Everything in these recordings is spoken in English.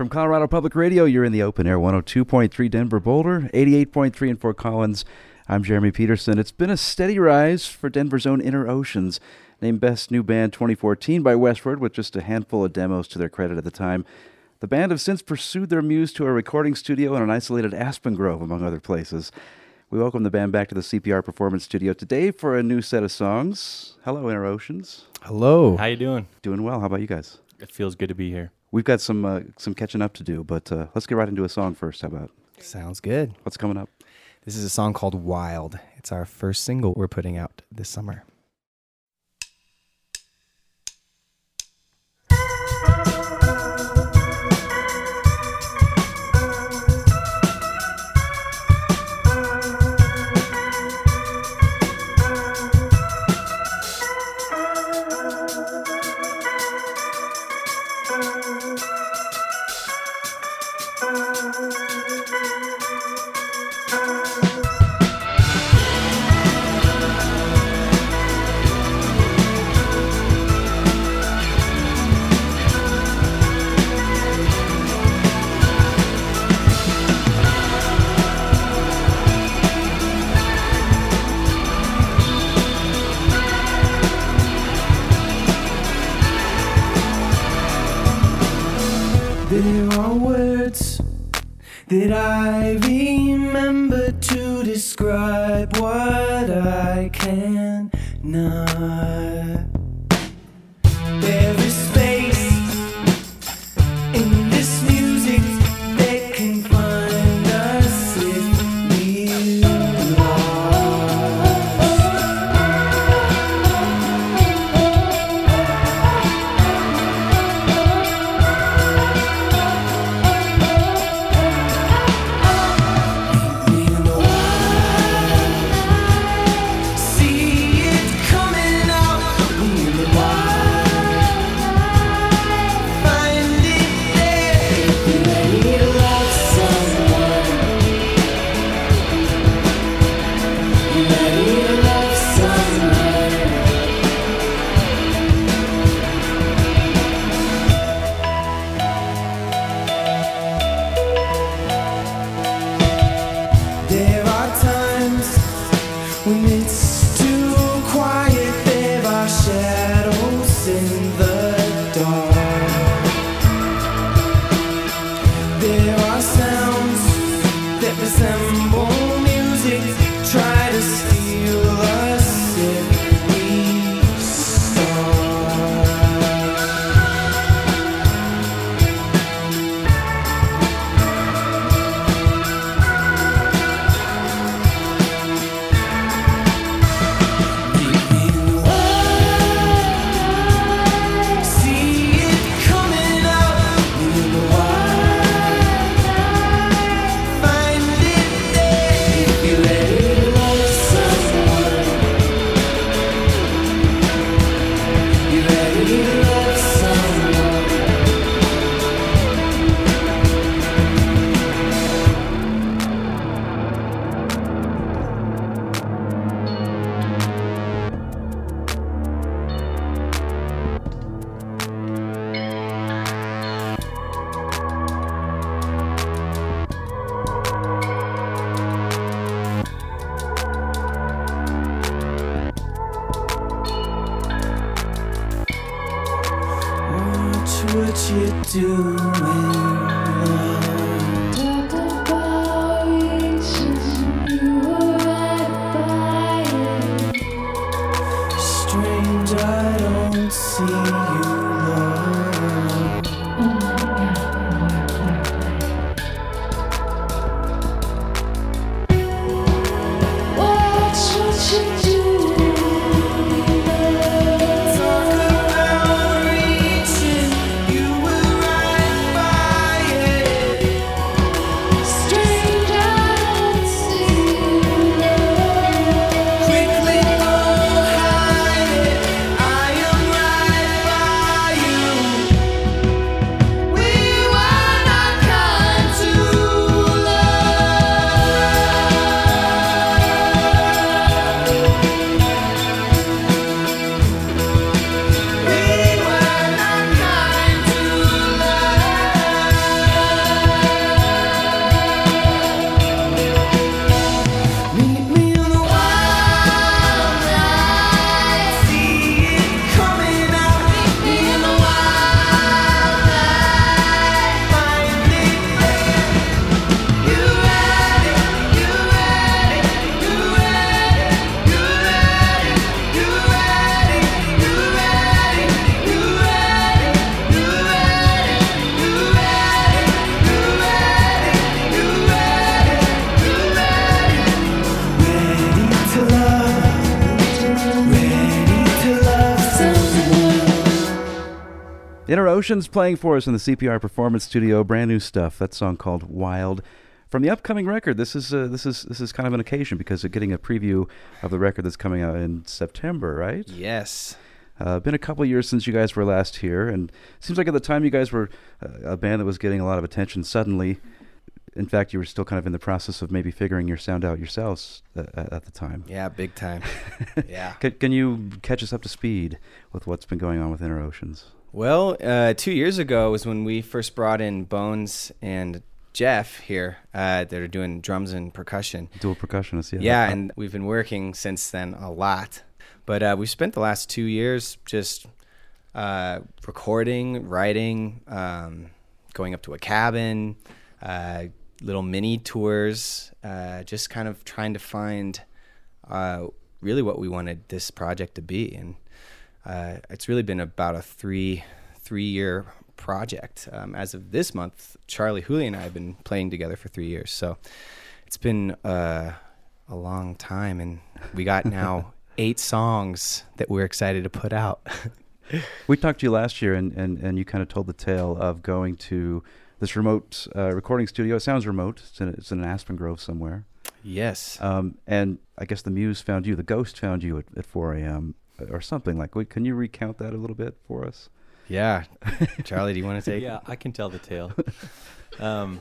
From Colorado Public Radio, you're in the open air 102.3 Denver Boulder, 88.3 in Fort Collins. I'm Jeremy Peterson. It's been a steady rise for Denver's own Inner Oceans, named Best New Band 2014 by Westword with just a handful of demos to their credit at the time. The band have since pursued their muse to a recording studio in an isolated Aspen Grove, among other places. We welcome the band back to the CPR Performance Studio today for a new set of songs. Hello, Inner Oceans. Hello. How you doing? Doing well. How about you guys? It feels good to be here. We've got some uh, some catching up to do, but uh, let's get right into a song first. How about Sounds good. what's coming up? This is a song called Wild. It's our first single we're putting out this summer. There are words that I remember to describe what I cannot. There is space Oceans playing for us in the CPR Performance Studio. Brand new stuff. That song called Wild. From the upcoming record, this is uh, this is this is kind of an occasion because you're getting a preview of the record that's coming out in September, right? Yes. Uh, been a couple years since you guys were last here, and seems like at the time you guys were uh, a band that was getting a lot of attention. Suddenly, in fact, you were still kind of in the process of maybe figuring your sound out yourselves uh, at, at the time. Yeah, big time. yeah. Can, can you catch us up to speed with what's been going on with Inner Oceans? Well, uh, two years ago was when we first brought in Bones and Jeff here uh, that are doing drums and percussion. Dual percussionists, yeah. Yeah, and we've been working since then a lot. But uh, we've spent the last two years just uh, recording, writing, um, going up to a cabin, uh, little mini tours, uh, just kind of trying to find uh, really what we wanted this project to be. And uh, it's really been about a three three year project. Um, as of this month, Charlie Hooley and I have been playing together for three years. So it's been uh, a long time, and we got now eight songs that we're excited to put out. We talked to you last year, and, and, and you kind of told the tale of going to this remote uh, recording studio. It sounds remote. It's in, it's in an Aspen Grove somewhere. yes. Um, and I guess the muse found you, the ghost found you at, at 4 a.m. or something like. Wait, Can you recount that a little bit for us? yeah. Charlie, do you want to take? yeah, I can tell the tale. um,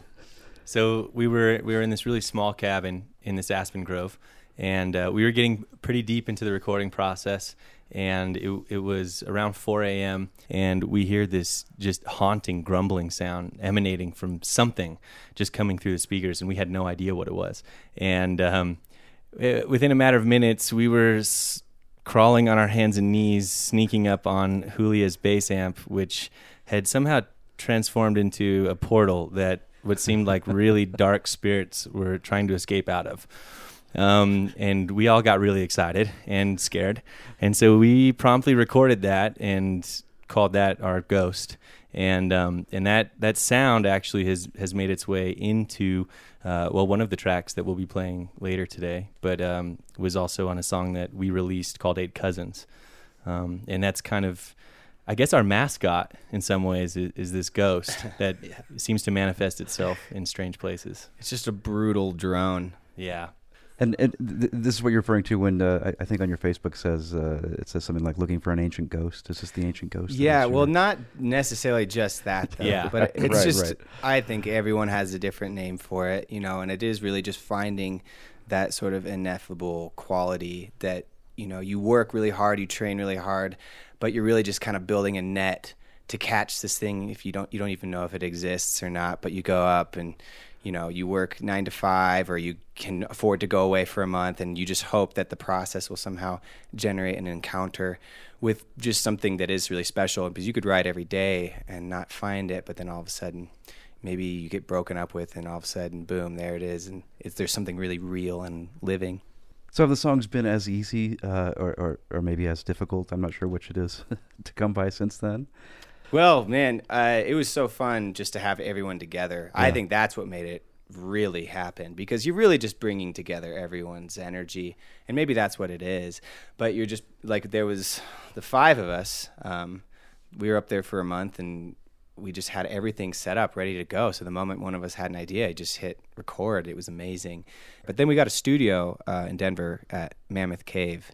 so we were we were in this really small cabin in this Aspen Grove, and uh, we were getting pretty deep into the recording process. And it it was around 4 a.m. and we hear this just haunting grumbling sound emanating from something just coming through the speakers, and we had no idea what it was. And um, eh, within a matter of minutes, we were. S- crawling on our hands and knees, sneaking up on Julia's bass amp, which had somehow transformed into a portal that what seemed like really dark spirits were trying to escape out of. Um, and we all got really excited and scared. And so we promptly recorded that and called that our ghost. And um, and that, that sound actually has, has made its way into uh, well one of the tracks that we'll be playing later today, but um, was also on a song that we released called Eight Cousins, um, and that's kind of I guess our mascot in some ways is, is this ghost that seems to manifest itself in strange places. It's just a brutal drone. Yeah, And, and th- this is what you're referring to when uh, I, I think on your Facebook says uh, it says something like looking for an ancient ghost. Is this the ancient ghost? Yeah, well, not necessarily just that, though. Yeah. But it's Right, just, right. I think everyone has a different name for it, you know, and it is really just finding that sort of ineffable quality that, you know, you work really hard, you train really hard, but you're really just kind of building a net to catch this thing if you don't, you don't even know if it exists or not, but you go up and, you know, you work nine to five or you can afford to go away for a month and you just hope that the process will somehow generate an encounter with just something that is really special because you could ride every day and not find it, but then all of a sudden maybe you get broken up with and all of a sudden boom, there it is. And there's something really real and living. So have the songs been as easy uh, or, or or maybe as difficult? I'm not sure which it is to come by since then. Well, man, uh, it was so fun just to have everyone together. I think that's what made it really happen because you're really just bringing together everyone's energy, and maybe that's what it is. But you're just like there was the five of us. Um, we were up there for a month, and we just had everything set up, ready to go. So the moment one of us had an idea, I just hit record. It was amazing. But then we got a studio uh, in Denver at Mammoth Cave,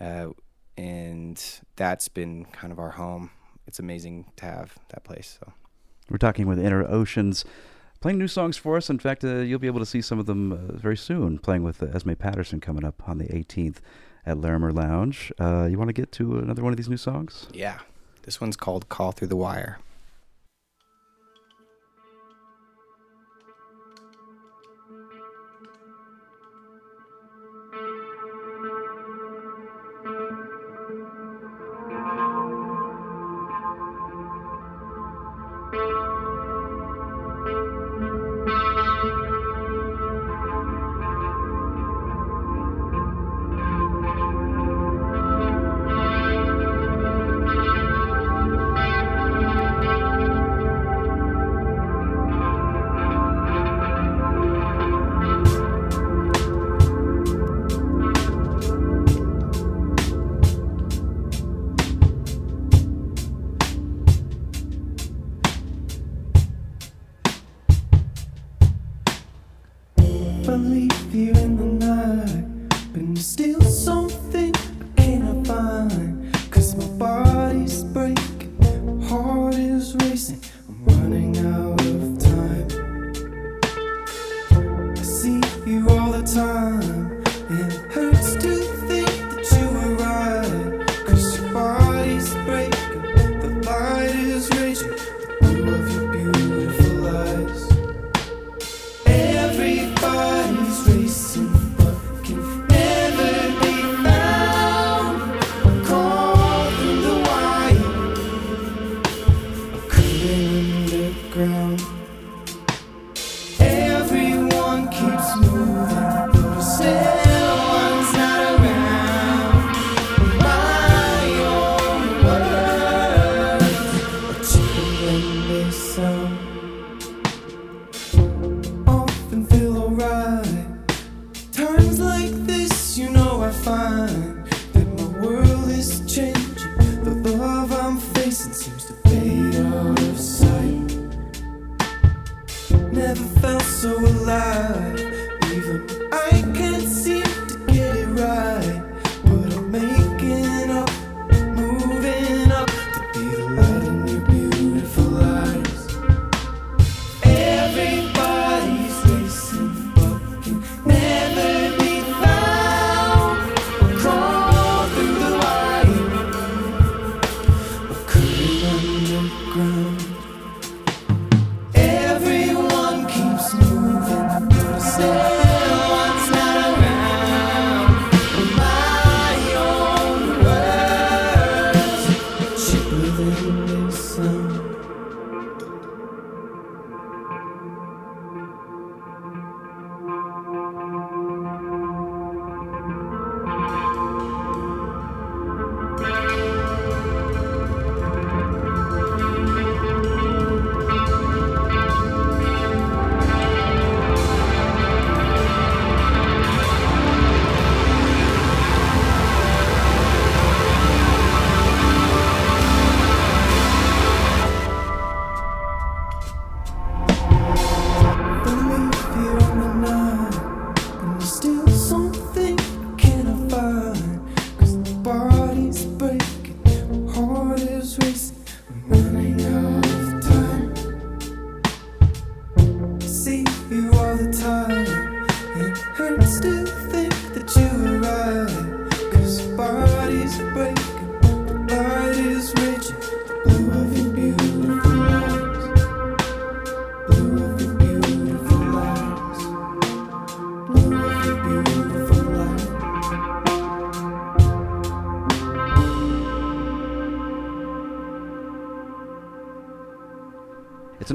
uh, and that's been kind of our home. It's amazing to have that place. So We're talking with Inner Oceans, playing new songs for us. In fact, uh, you'll be able to see some of them uh, very soon. Playing with uh, Esme Patterson coming up on the 18th at Larimer Lounge. Uh, you want to get to another one of these new songs? yeah, this one's called "Call Through the Wire." Leave you current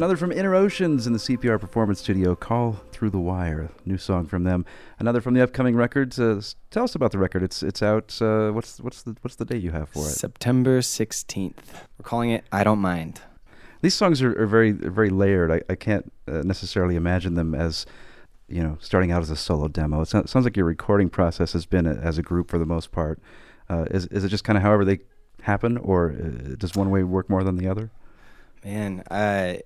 another from Inner Oceans in the CPR Performance Studio. Call Through the Wire, new song from them. Another from the upcoming records. Uh, tell us about the record. It's it's out. Uh, what's what's the what's the date you have for it? September 16th. We're calling it I Don't Mind. These songs are, are very very layered. I, I can't uh, necessarily imagine them as you know starting out as a solo demo. It so- sounds like your recording process has been a, as a group for the most part. Uh, is is it just kind of however they happen, or uh, does one way work more than the other? Man, I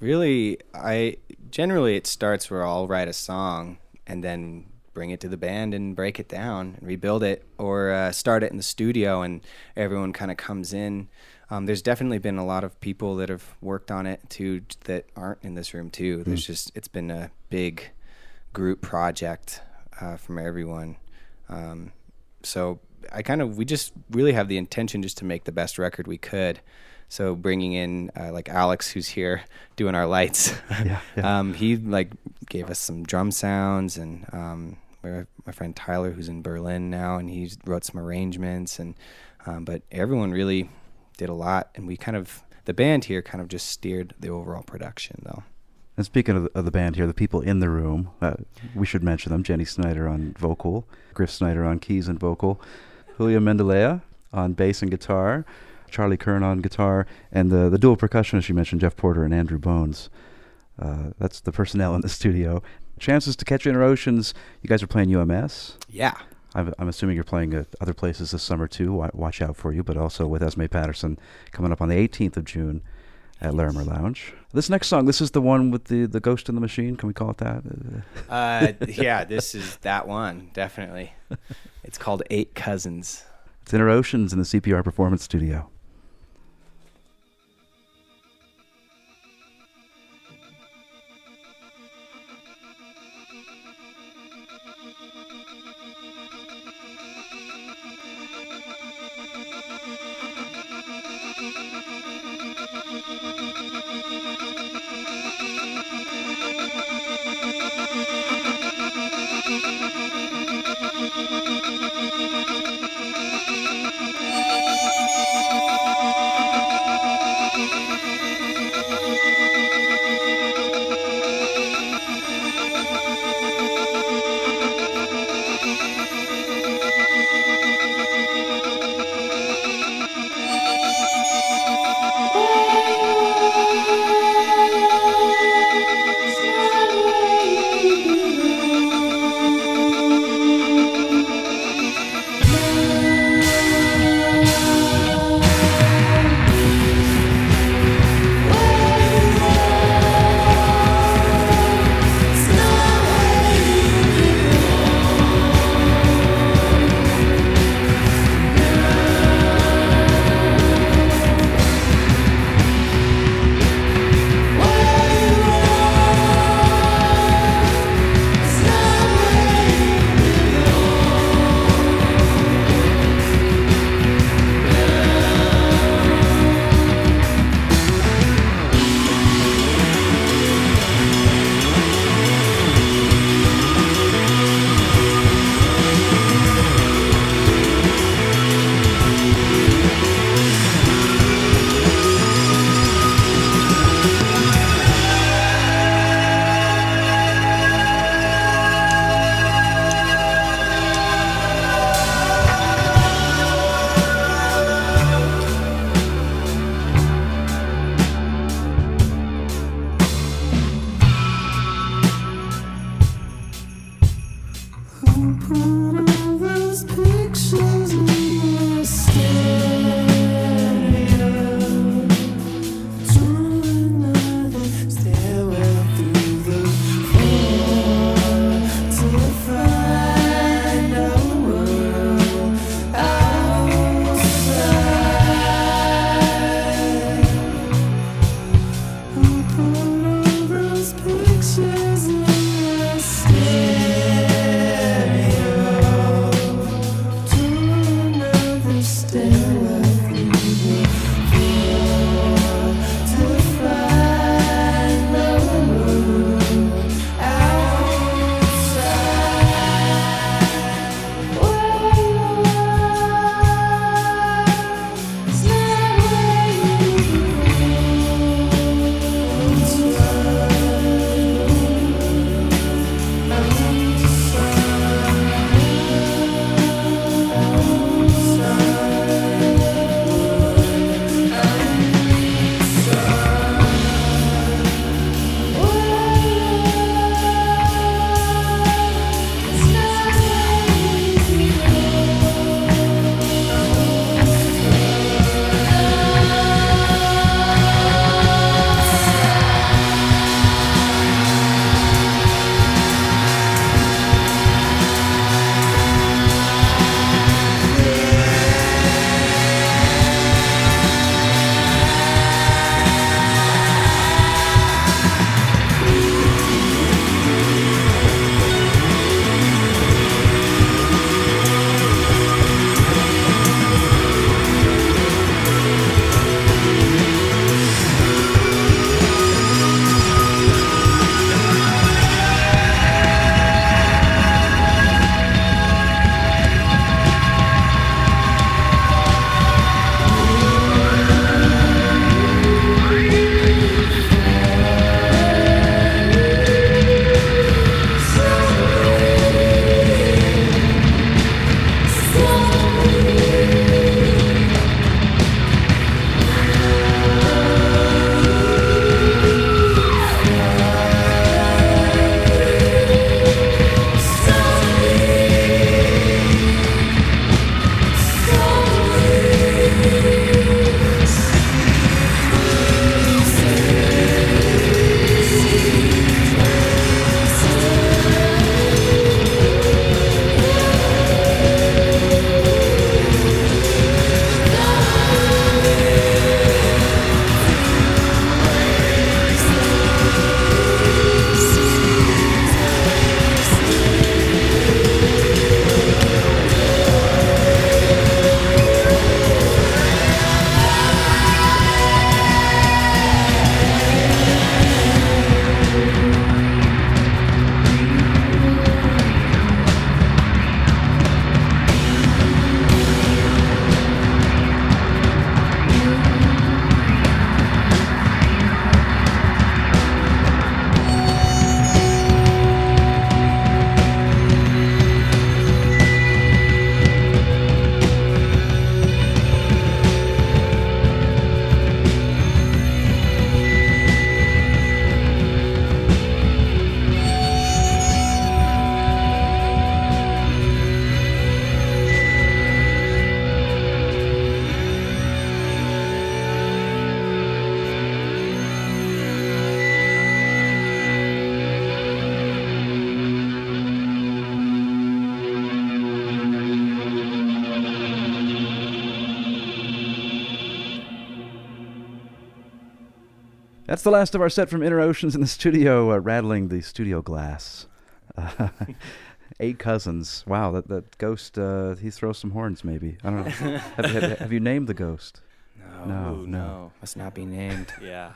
really, I generally it starts where I'll write a song and then bring it to the band and break it down and rebuild it, or uh, start it in the studio and everyone kind of comes in. Um, there's definitely been a lot of people that have worked on it too that aren't in this room too. There's just it's been a big group project uh, from everyone. Um, so I kind of we just really have the intention just to make the best record we could. So bringing in uh, like Alex, who's here doing our lights, Yeah, yeah. um, he like gave us some drum sounds, and um, my my friend Tyler, who's in Berlin now, and he wrote some arrangements, and um, but everyone really did a lot, and we kind of the band here kind of just steered the overall production though. And speaking of the, of the band here, the people in the room, uh, we should mention them: Jenny Snyder on vocal, Griff Snyder on keys and vocal, Julia Mendelea on bass and guitar, Charlie Kern on guitar, and the the dual percussionists you mentioned, Jeff Porter and Andrew Bones. Uh, that's the personnel in the studio. Chances to catch Inner Oceans. You guys are playing UMS. Yeah, I'm, I'm assuming you're playing at other places this summer too. Watch out for you, but also with Esme Patterson coming up on the 18th of June. at Larimer Lounge. This next song, this is the one with the, the ghost in the machine. Can we call it that? Uh, Uh, yeah, this is that one definitely. It's called Eight Cousins. It's Inner Oceans in the CPR Performance Studio. That's the last of our set from Inner Oceans in the studio, uh, rattling the studio glass. Uh, eight cousins. Wow, that that ghost. Uh, he throws some horns, maybe. I don't know. have, have, have you named the ghost? No, No, no. must not be named. Yeah.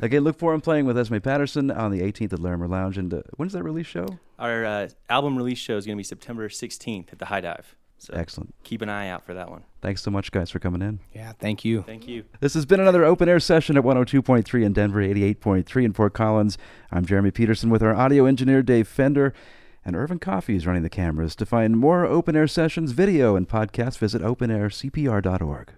Again, look for him playing with Esme Patterson on the 18th at Larimer Lounge. And uh, when's that release show? Our uh, album release show is going to be September 16th at the Hi-Dive. So Excellent. keep an eye out for that one. Thanks so much, guys, for coming in. Yeah, thank you. Thank you. This has been another open air session at 102.3 in Denver, 88.3 in Fort Collins. I'm Jeremy Peterson with our audio engineer, Dave Fender. And Irvin Coffey is running the cameras. To find more open air sessions, video, and podcasts, visit openaircpr.org.